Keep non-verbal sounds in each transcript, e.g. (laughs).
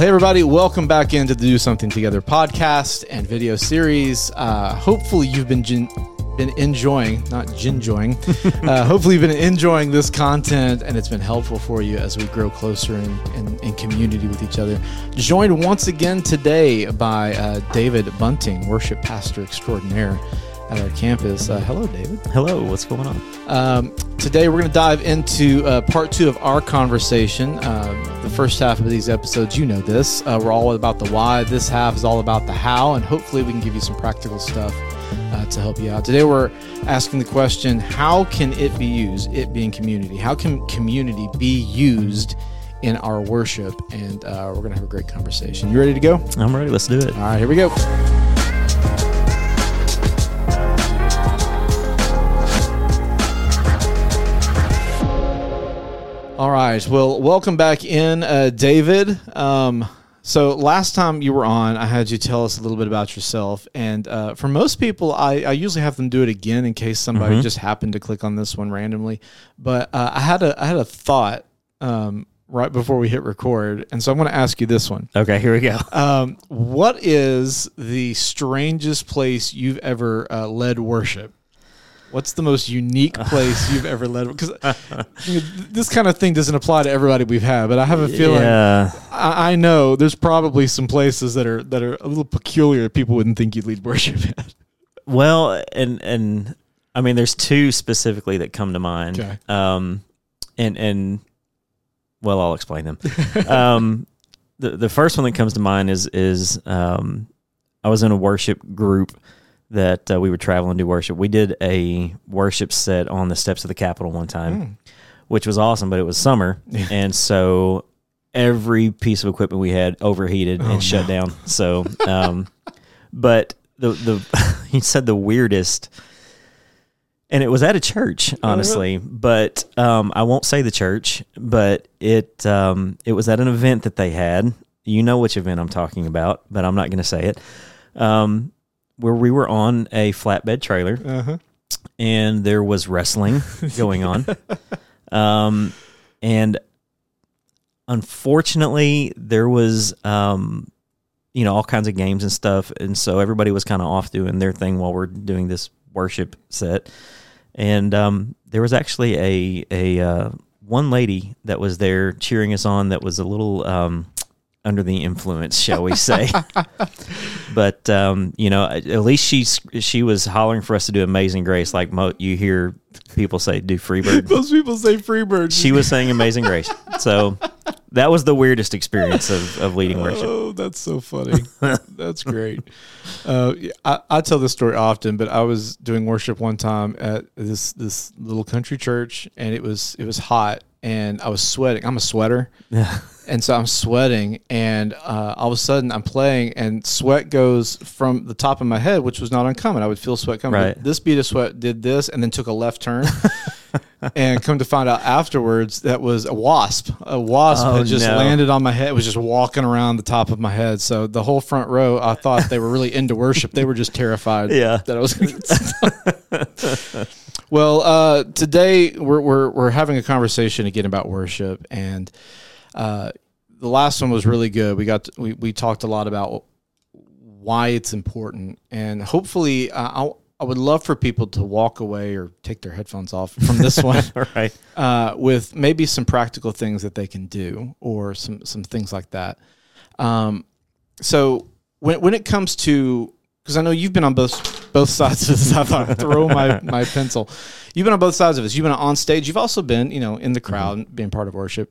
Hey, everybody, welcome back into the Do Something Together podcast and video series. Uh, hopefully, you've been gin- been enjoying, not ginjoying, (laughs) uh, hopefully, you've been enjoying this content and it's been helpful for you as we grow closer in, in, in community with each other. Joined once again today by uh, David Bunting, worship pastor extraordinaire at our campus. Uh, hello, David. Hello, what's going on? Um, today, we're going to dive into uh, part two of our conversation. Uh, the first half of these episodes, you know this. Uh, we're all about the why. This half is all about the how, and hopefully, we can give you some practical stuff uh, to help you out. Today, we're asking the question how can it be used, it being community? How can community be used? In our worship, and uh, we're going to have a great conversation. You ready to go? I'm ready. Let's do it. All right, here we go. All right. Well, welcome back in, uh, David. Um, so last time you were on, I had you tell us a little bit about yourself, and uh, for most people, I, I usually have them do it again in case somebody just happened to click on this one randomly. But uh, I had a I had a thought um, right before we hit record, and so I'm going to ask you this one. Okay, here we go. (laughs) Um, what is the strangest place you've ever uh, led worship? What's the most unique (laughs) place you've ever led? Because this kind of thing doesn't apply to everybody we've had, but I have a feeling Yeah. I, I know there's probably some places that are that are a little peculiar. that People wouldn't think you'd lead worship at. Well, and and I mean, there's two specifically that come to mind. Okay. Um, and and well, I'll explain them. (laughs) um, the the first one that comes to mind is is um, I was in a worship group that uh, we would travel and do worship. We did a worship set on the steps of the Capitol one time, which was awesome. But it was summer, (laughs) and so every piece of equipment we had overheated and shut down. So, um, but the the (laughs) he said the weirdest, and it was at a church, honestly. But um, I won't say the church, but it um, it was at an event that they had. You know which event I'm talking about, but I'm not going to say it. Um, where we were on a flatbed trailer, Uh-huh. and there was wrestling (laughs) going on. Um, and unfortunately, there was, um, you know, all kinds of games and stuff. And so everybody was kind of off doing their thing while we're doing this worship set. And um, there was actually a, a uh, one lady that was there cheering us on that was a little um, under the influence, shall we say. (laughs) but um, you know, at least she she was hollering for us to do Amazing Grace, like mo- you hear people say, "Do Freebird." (laughs) Most people say Freebird. she was saying Amazing Grace, so that was the weirdest experience of, of leading worship. Oh, that's so funny. that's great. Uh, I, I tell this story often, but I was doing worship one time at this this little country church, and it was it was hot, and I was sweating. I'm a sweater, and so I'm sweating, and uh, all of a sudden I'm playing, and sweat goes from the top of my head, which was not uncommon. I would feel sweat coming. Right. This beat of sweat did this, and then took a left turn. (laughs) and come to find out afterwards that was a wasp. A wasp Oh, had just no. landed on my head. It was just walking around the top of my head. So the whole front row, I thought they were really into worship. They were just terrified (laughs) Yeah. that I was going (laughs) to well, uh, today we're, we're, we're having a conversation again about worship. And uh, the last one was really good. We got to, we, we talked a lot about why it's important. And hopefully, uh, I, I would love for people to walk away or take their headphones off from this (laughs) one right. uh, with maybe some practical things that they can do or some some things like that. Um, so when when it comes to because I know you've been on both both sides of this. (laughs) I thought throw my my pencil. You've been on both sides of this. You've been on stage. You've also been you know in the crowd, being part of worship.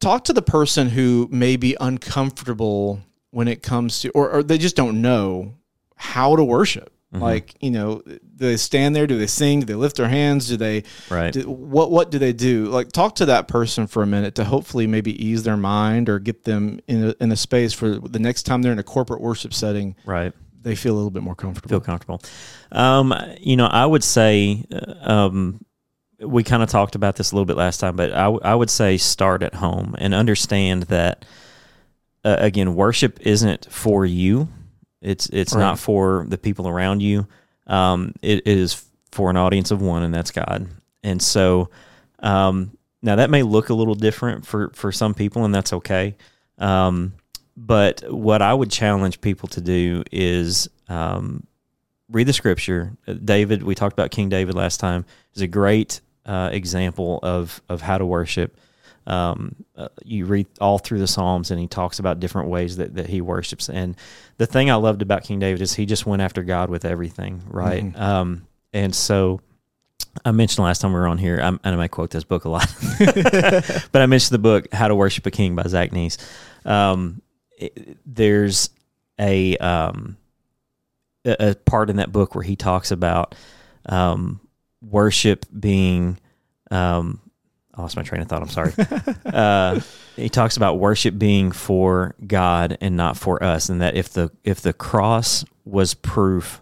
Talk to the person who may be uncomfortable when it comes to, or, or they just don't know how to worship. Like you know, do they stand there? Do they sing? Do they lift their hands? Do they Right. do, what what do they do? Like talk to that person for a minute to hopefully maybe ease their mind or get them in a, in a space for the next time they're in a corporate worship setting, Right. they feel a little bit more comfortable. Feel comfortable. Um, you know, I would say, uh, um, we kind of talked about this a little bit last time, but I, w- I would say start at home and understand that, uh, again, worship isn't for you. It's it's Right. not for the people around you. Um, it is for an audience of one, and that's God. And so, um, now that may look a little different for for some people, and that's okay. Um, but what I would challenge people to do is um, read the scripture. David, we talked about King David last time, is a great uh, example of of how to worship. Um, uh, you read all through the Psalms, and he talks about different ways that, that he worships. And the thing I loved about King David is he just went after God with everything, right? Mm-hmm. Um, and so I mentioned last time we were on here, I'm, and I might quote this book a lot, (laughs) but I mentioned the book "How to Worship a King" by Zach Neese. Um, it, there's a, um, a, a part in that book where he talks about um, worship being um, I lost my train of thought. I'm sorry. (laughs) uh, he talks about worship being for God and not for us, and that if the if the cross was proof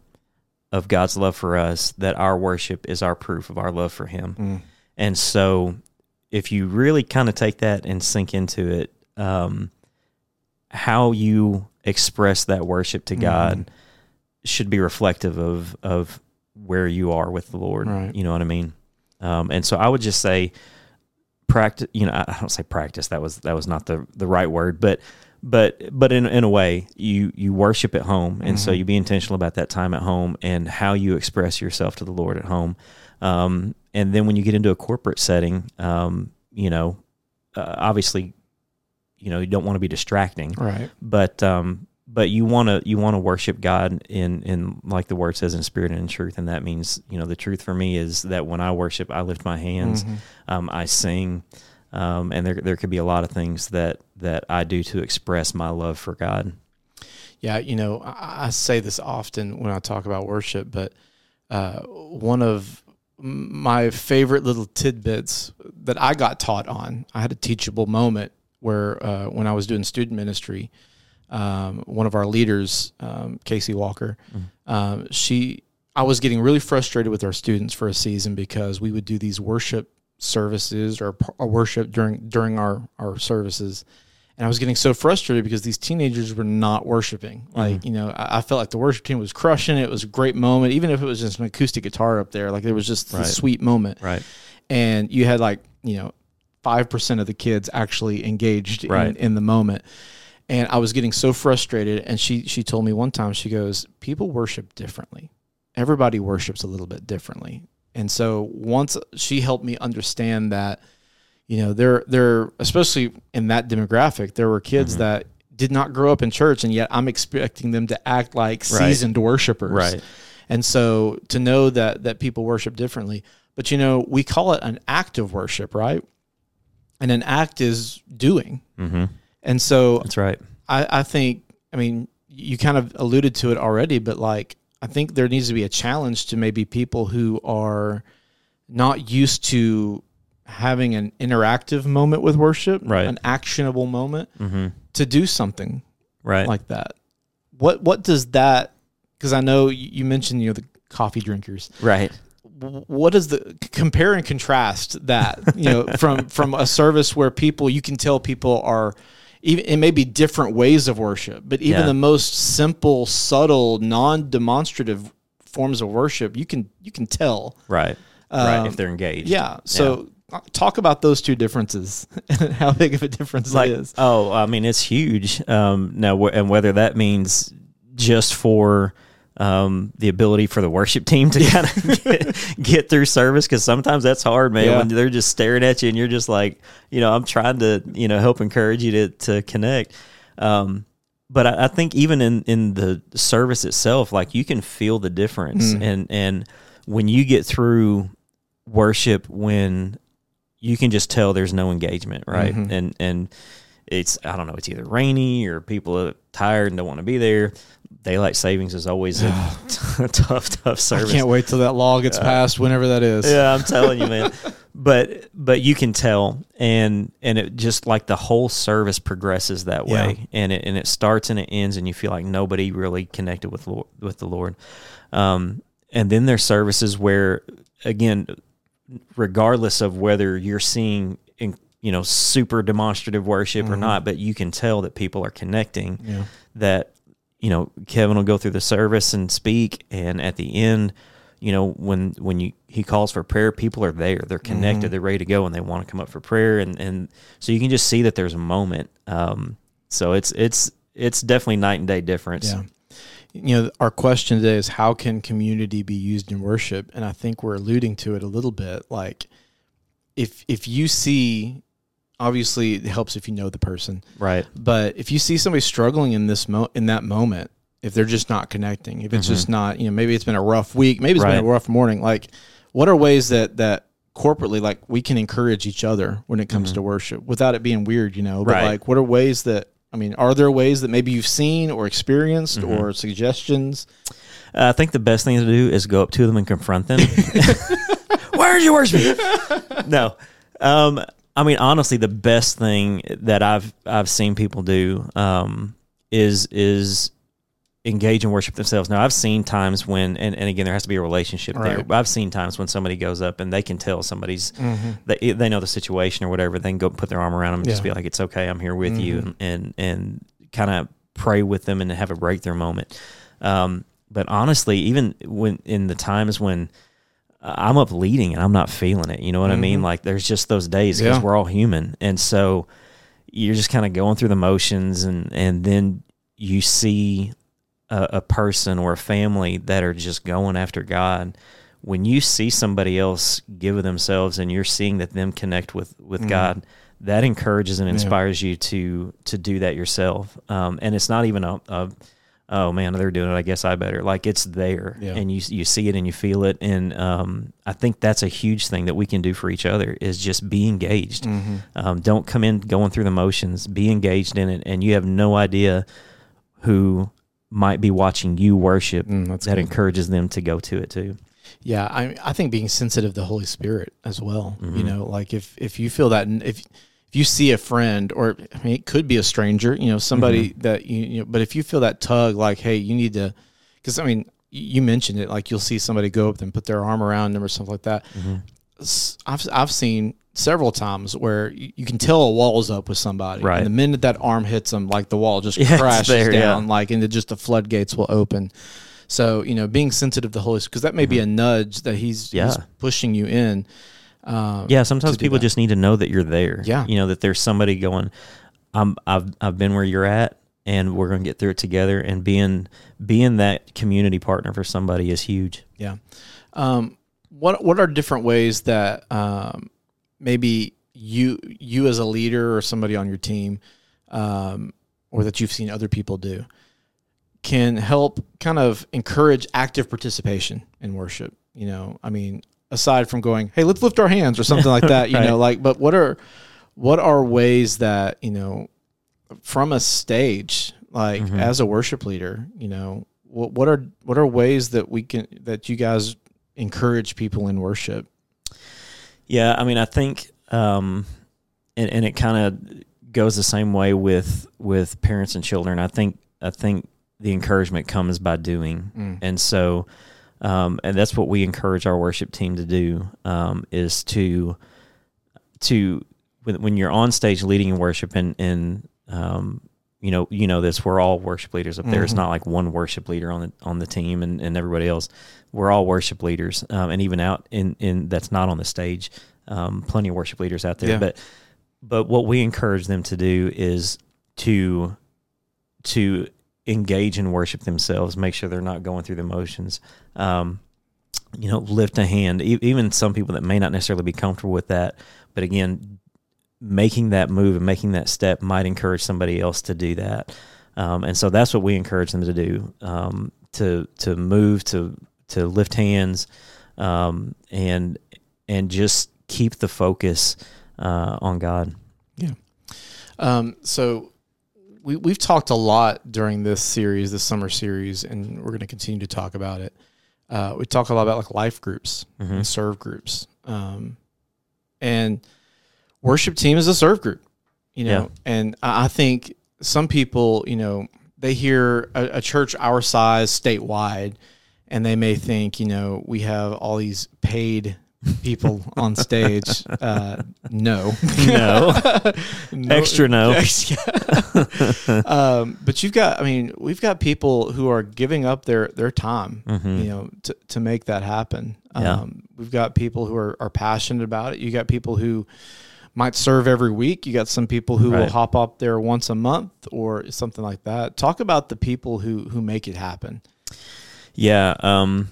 of God's love for us, that our worship is our proof of our love for Him. Mm. And so, if you really kind of take that and sink into it, um, how you express that worship to God mm. should be reflective of of where you are with the Lord. Right. You know what I mean? Um, and so, I would just say practice you know i don't say practice that was that was not the the right word but but but in in a way you you worship at home and mm-hmm. so you be intentional about that time at home and how you express yourself to the lord at home um, and then when you get into a corporate setting um, you know uh, obviously you know you don't want to be distracting right but um, but you want to you want to worship God in in like the word says in spirit and in truth, and that means you know the truth for me is that when I worship, I lift my hands, mm-hmm. um, I sing, um, and there there could be a lot of things that that I do to express my love for God. Yeah, you know, I, I say this often when I talk about worship, but uh, one of my favorite little tidbits that I got taught on, I had a teachable moment where uh, when I was doing student ministry um, one of our leaders, um, Casey Walker, mm-hmm. um, she, I was getting really frustrated with our students for a season because we would do these worship services or, or worship during during our our services, and I was getting so frustrated because these teenagers were not worshiping. Mm-hmm. Like you know, I, I, felt like the worship team was crushing it. It was a great moment, even if it was just an acoustic guitar up there. Like there was just right. a sweet moment, right? And you had like you know five percent of the kids actually engaged right. in, in the moment and I was getting so frustrated. And she she told me one time, she goes, "People worship differently. Everybody worships a little bit differently." And so once she helped me understand that, you know, there there especially in that demographic, there were kids mm-hmm. that did not grow up in church, and yet I'm expecting them to act like right. seasoned worshipers. Right. And so to know that that people worship differently, but you know, we call it an act of worship, right? And an act is doing. Mm-hmm. And so that's right. I, I think, I mean, you kind of alluded to it already, but like, I think there needs to be a challenge to maybe people who are not used to having an interactive moment with worship, right. an actionable moment mm-hmm. to do something right. like that. What, what does that, because I know you mentioned, you know, the coffee drinkers. Right what is the compare and contrast that you know from from a service where people you can tell people are even it may be different ways of worship, but even yeah. the most simple, subtle, non-demonstrative forms of worship, you can you can tell. Right. Um, right. If they're engaged. Yeah. So yeah. talk about those two differences and (laughs) how big of a difference like, it is. Oh, I mean, it's huge. Um, now, and whether that means just for um, the ability for the worship team to kind of (laughs) get, get, through service because sometimes that's hard, man. Yeah. When they're just staring at you and you're just like, you know, I'm trying to, you know, help encourage you to to connect. Um, but I, I, think even in in the service itself, like you can feel the difference, mm. and and when you get through worship, when you can just tell there's no engagement, right? Mm-hmm. And and it's I don't know, it's either rainy or people are tired and don't want to be there. Daylight savings is always a (laughs) tough, tough service. I can't wait till that law gets uh, passed, whenever that is. Yeah, I'm telling you, man. (laughs) but but you can tell, and and it just like the whole service progresses that way, yeah. and it and it starts and it ends, and you feel like nobody really connected with Lord, with the Lord. Um, and then there's services where, again, regardless of whether you're seeing you know super demonstrative worship mm-hmm. or not but you can tell that people are connecting yeah. that you know kevin will go through the service and speak and at the end you know when when you he calls for prayer people are there they're connected mm-hmm. they're ready to go and they want to come up for prayer and and so you can just see that there's a moment um So it's it's it's definitely night and day difference. Yeah. You know, our question today is how can community be used in worship? And I think we're alluding to it a little bit. Like if if you see obviously it helps if you know the person. Right. But if you see somebody struggling in this mo in that moment, if they're just not connecting, if it's Mhm. just not, you know, maybe it's been a rough week, maybe it's been a rough morning, like what are ways that that corporately like we can encourage each other when it comes Mhm. to worship without it being weird, you know? But Right. like what are ways that I mean, are there ways that maybe you've seen or experienced Mhm. or suggestions? Uh, I think the best thing to do is go up to them and confront them. (laughs) (laughs) Why aren't you worshiping? (laughs) no. Um, I mean, honestly, the best thing that I've I've seen people do um, is is engage in worship themselves. Now, I've seen times when, and, and again, there has to be a relationship there. Right. But I've seen times when somebody goes up and they can tell somebody's they they know the situation or whatever. They can go put their arm around them and just be like, "It's okay, I'm here with you," and and, and kind of pray with them and have a breakthrough moment. Um, but honestly, even when in the times when I'm up leading and I'm not feeling it, you know what I mean? Mhm. Like there's just those days because Yeah. we're all human, and so you're just kind of going through the motions, and and then you see a, a person or a family that are just going after God. When you see somebody else give of themselves, and you're seeing that them connect with with Mhm. God, that encourages and Yeah. inspires you to to do that yourself. Um, and it's not even a, a oh man, they're doing it. I guess I better. Like it's there, Yeah. and you you see it and you feel it. And um, I think that's a huge thing that we can do for each other is just be engaged. Mm-hmm. Um, don't come in going through the motions. Be engaged in it, and you have no idea who might be watching you worship. Mm, that good. encourages them to go to it too. Yeah, I I think being sensitive to the Holy Spirit as well. You Mhm. know, like if if you feel that if if you see a friend or I mean it could be a stranger, you know, somebody Mm-hmm. that you, you know, but if you feel that tug like hey, you need to cuz I mean, you mentioned it like you'll see somebody go up and put their arm around them or something like that. S- I've I've seen several times where you, can tell a wall's up with somebody, Right. and the minute that arm hits them, like the wall just (laughs) Yeah, crashes there, yeah. down, like and it just the floodgates will open. So you know, being sensitive to the Holy because that may be a nudge that he's, Mm-hmm. Yeah. he's pushing you in. Um, Yeah, sometimes people that. just need to know that you're there. Yeah. you know that there's somebody going. I'm I've I've been where you're at, and we're going to get through it together. And being being that community partner for somebody is huge. Yeah. Um, what what are different ways that um, maybe you you as a leader or somebody on your team, um, or that you've seen other people do, can help kind of encourage active participation in worship? You know, I mean, aside from going, hey, let's lift our hands or something like that. (laughs) You Right. know, like, but what are what are ways that you know from a stage like Mhm. as a worship leader you know what, what are what are ways that we can that you guys encourage people in worship Yeah, I mean, I think, um, and, and it kind of goes the same way with with parents and children. I think I think the encouragement comes by doing, Mm. and so, um, and that's what we encourage our worship team to do um, is to to when, when you're on stage leading in worship and and um, you know you know this we're all worship leaders up there. It's Mhm. not like one worship leader on the on the team and, and everybody else. We're all worship leaders, um, and even out in in that's not on the stage. Um, plenty of worship leaders out there, Yeah. but but what we encourage them to do is to to engage in worship themselves, make sure they're not going through the motions. Um, you know, lift a hand. E- even some people that may not necessarily be comfortable with that, but again, making that move and making that step might encourage somebody else to do that. Um, and so that's what we encourage them to do: um, to to move, to to lift hands, um, and and just keep the focus uh, on God. Yeah. Um, so we, we've talked a lot during this series this summer series and we're going to continue to talk about it uh, we talk a lot about like life groups Mhm. and serve groups um, and worship team is a serve group you know Yeah. and I I think some people you know they hear a, a church our size statewide and they may think you know we have all these paid people on stage uh, no (laughs) No. (laughs) No- Extra no. (laughs) um, but you've got i mean we've got people who are giving up their their time Mhm. you know to, to make that happen Yeah. um, we've got people who are, are passionate about it you got people who might serve every week. You got some people who will Right. hop up there once a month or something like that. Talk about the people who who make it happen. Yeah, um,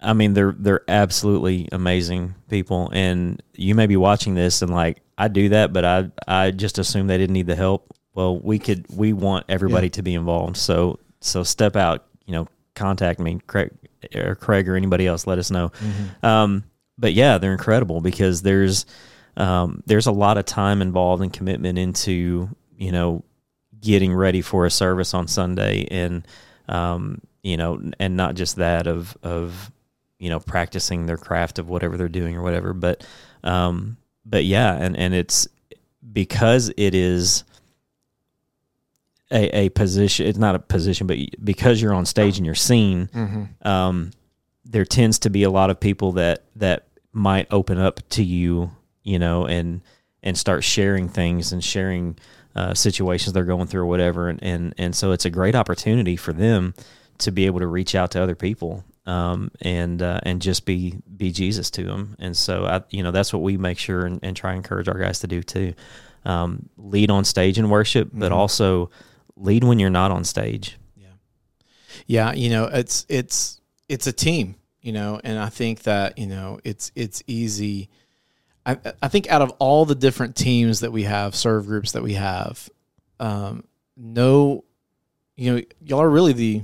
I mean they're they're absolutely amazing people, and you may be watching this and like I do that, but I I just assume they didn't need the help. Well, we could we want everybody Yeah. to be involved, so so step out, you know, contact me, Craig or Craig or anybody else, let us know. Um, but yeah, they're incredible because there's um, there's a lot of time involved and commitment into you know getting ready for a service on Sunday and um, you know and not just that of of you know practicing their craft of whatever they're doing or whatever. But um, but yeah and and it's because it is a, a position it's not a position but because you're on stage and you're seen Mm-hmm. um, there tends to be a lot of people that that might open up to you, you know, and and start sharing things and sharing uh, situations they're going through or whatever, and, and and so it's a great opportunity for them to be able to reach out to other people um, and uh, and just be be Jesus to them, and so I you know that's what we make sure and, and try and encourage our guys to do too, um, lead on stage in worship, but Mhm. also lead when you're not on stage. Yeah, yeah, you know, it's it's it's a team, you know, and I think that, you know, it's it's easy I I think out of all the different teams that we have, serve groups that we have, um no you know, y'all are really the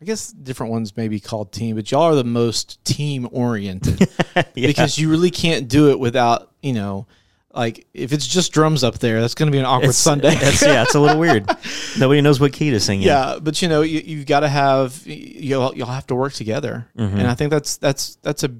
I guess different ones may be called team, but y'all are the most team oriented (laughs) because you really can't do it without, you know, like if it's just drums up there, that's going to be an awkward It's- Sunday. (laughs) That's, yeah, it's a little weird. (laughs) Nobody knows what key to sing in. Yeah, but you know, you, you've got to have you'll you'll have to work together, Mhm. and I think that's that's that's a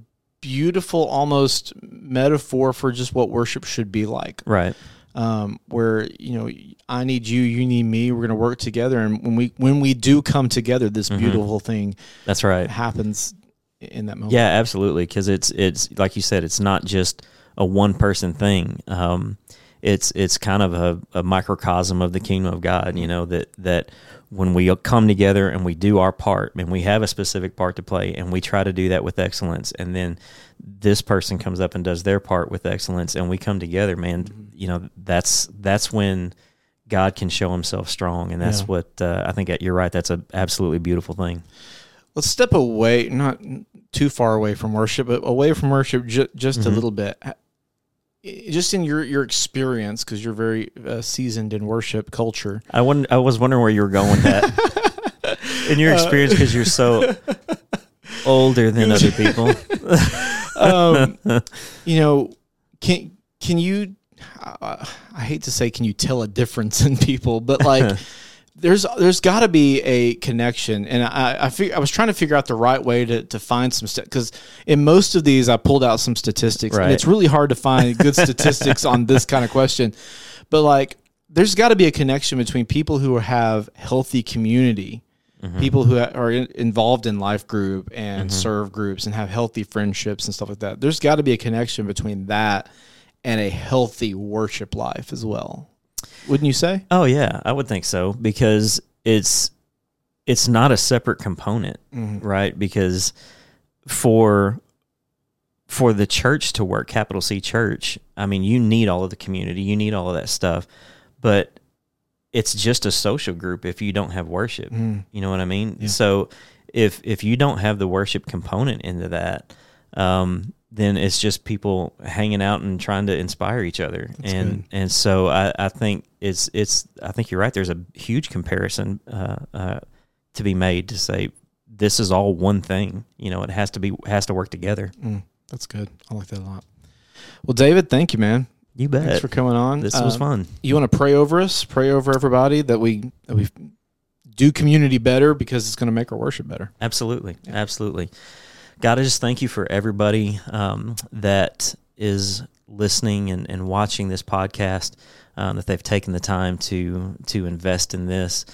beautiful almost metaphor for just what worship should be like. Right. Um, where you know, I need you, you need me. We're going to work together, and when we when we do come together, this Mhm. beautiful thing That's right. happens in that moment. Yeah, absolutely. Because it's it's like you said, it's not just a one person thing. Um, it's it's kind of a, a microcosm of the kingdom of God. You know that that when we come together and we do our part, and we have a specific part to play, and we try to do that with excellence, and then this person comes up and does their part with excellence, and we come together, man. You know that's that's when. God can show Himself strong, and that's Yeah. what uh, I think. You're right. That's a absolutely beautiful thing. Let's step away, not too far away from worship, but away from worship ju- just a Mhm. little bit. Just in your your experience, because you're very uh, seasoned in worship culture. I won- I was wondering where you were going with that. (laughs) In your experience, because you're so older than other (laughs) people. um, (laughs) you know, can can you? Uh, I hate to say, can you tell a difference in people? But like, there's there's got to be a connection, and I I, fig- I was trying to figure out the right way to to find some stuff because in most of these I pulled out some statistics, Right. and it's really hard to find good (laughs) statistics on this kind of question. But like, there's got to be a connection between people who have healthy community Mm-hmm. people who are in, involved in life group and serve groups and have healthy friendships and stuff like that. There's got to be a connection between that and a healthy worship life as well. Wouldn't you say? Oh yeah, I would think so because it's it's not a separate component, Mhm. right? Because for for the church to work, capital C church, I mean, you need all of the community, you need all of that stuff, but it's just a social group if you don't have worship. Mm. You know what I mean? Yeah. So if if you don't have the worship component into that, um, then it's just people hanging out and trying to inspire each other. That's and good. and so I, I think it's it's I think you're right. There's a huge comparison uh, uh, to be made to say this is all one thing. You know, it has to be has to work together. Mm. That's good. I like that a lot. Well, David, thank you, man. You bet. Thanks for coming on. this was Um, fun. You want to pray over us? Pray over everybody that we that we do community better because it's going to make our worship better. Absolutely, absolutely. God, I just thank you for everybody um, that is listening and, and watching this podcast. Um, that they've taken the time to to invest in this,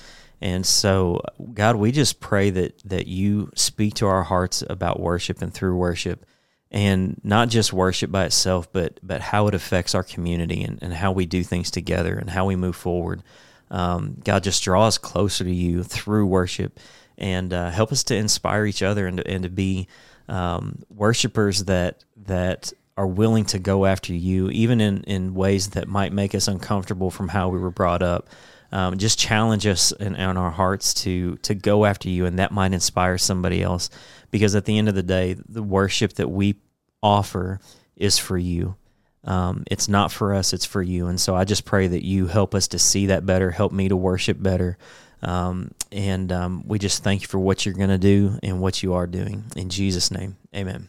and so God, we just pray that that you speak to our hearts about worship and through worship, and not just worship by itself, but but how it affects our community and, and how we do things together and how we move forward. Um, God, just draw us closer to you through worship and uh, help us to inspire each other and to, and to be um, worshipers that that are willing to go after you, even in, in ways that might make us uncomfortable from how we were brought up. Um, just challenge us in, in our hearts to to go after you, and that might inspire somebody else. Because at the end of the day, the worship that we offer is for you. Um, it's not for us; it's for you. And so I just pray that you help us to see that better, help me to worship better, um, and um, we just thank you for what you're going to do and what you are doing. In Jesus' name, Amen.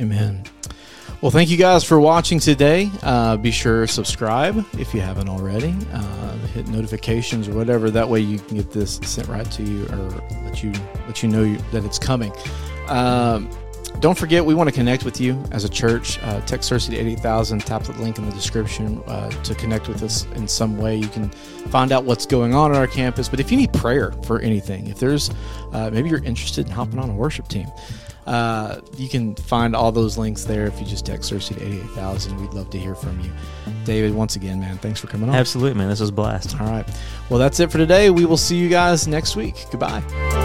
Amen. Well, thank you guys for watching today. Uh, be sure to subscribe if you haven't already. Uh, hit notifications or whatever. That way you can get this sent right to you or let you let you know you, that it's coming. Um, don't forget, we want to connect with you as a church. Uh, text Searcy to 88,000. Tap the link in the description uh, to connect with us in some way. You can find out what's going on at our campus. But if you need prayer for anything, if there's uh, maybe you're interested in hopping on a worship team, uh, you can find all those links there if you just text Searcy to 88,000. We'd love to hear from you. David, once again, man, thanks for coming on. Absolutely, man. This was a blast. All right. Well, that's it for today. We will see you guys next week. Goodbye.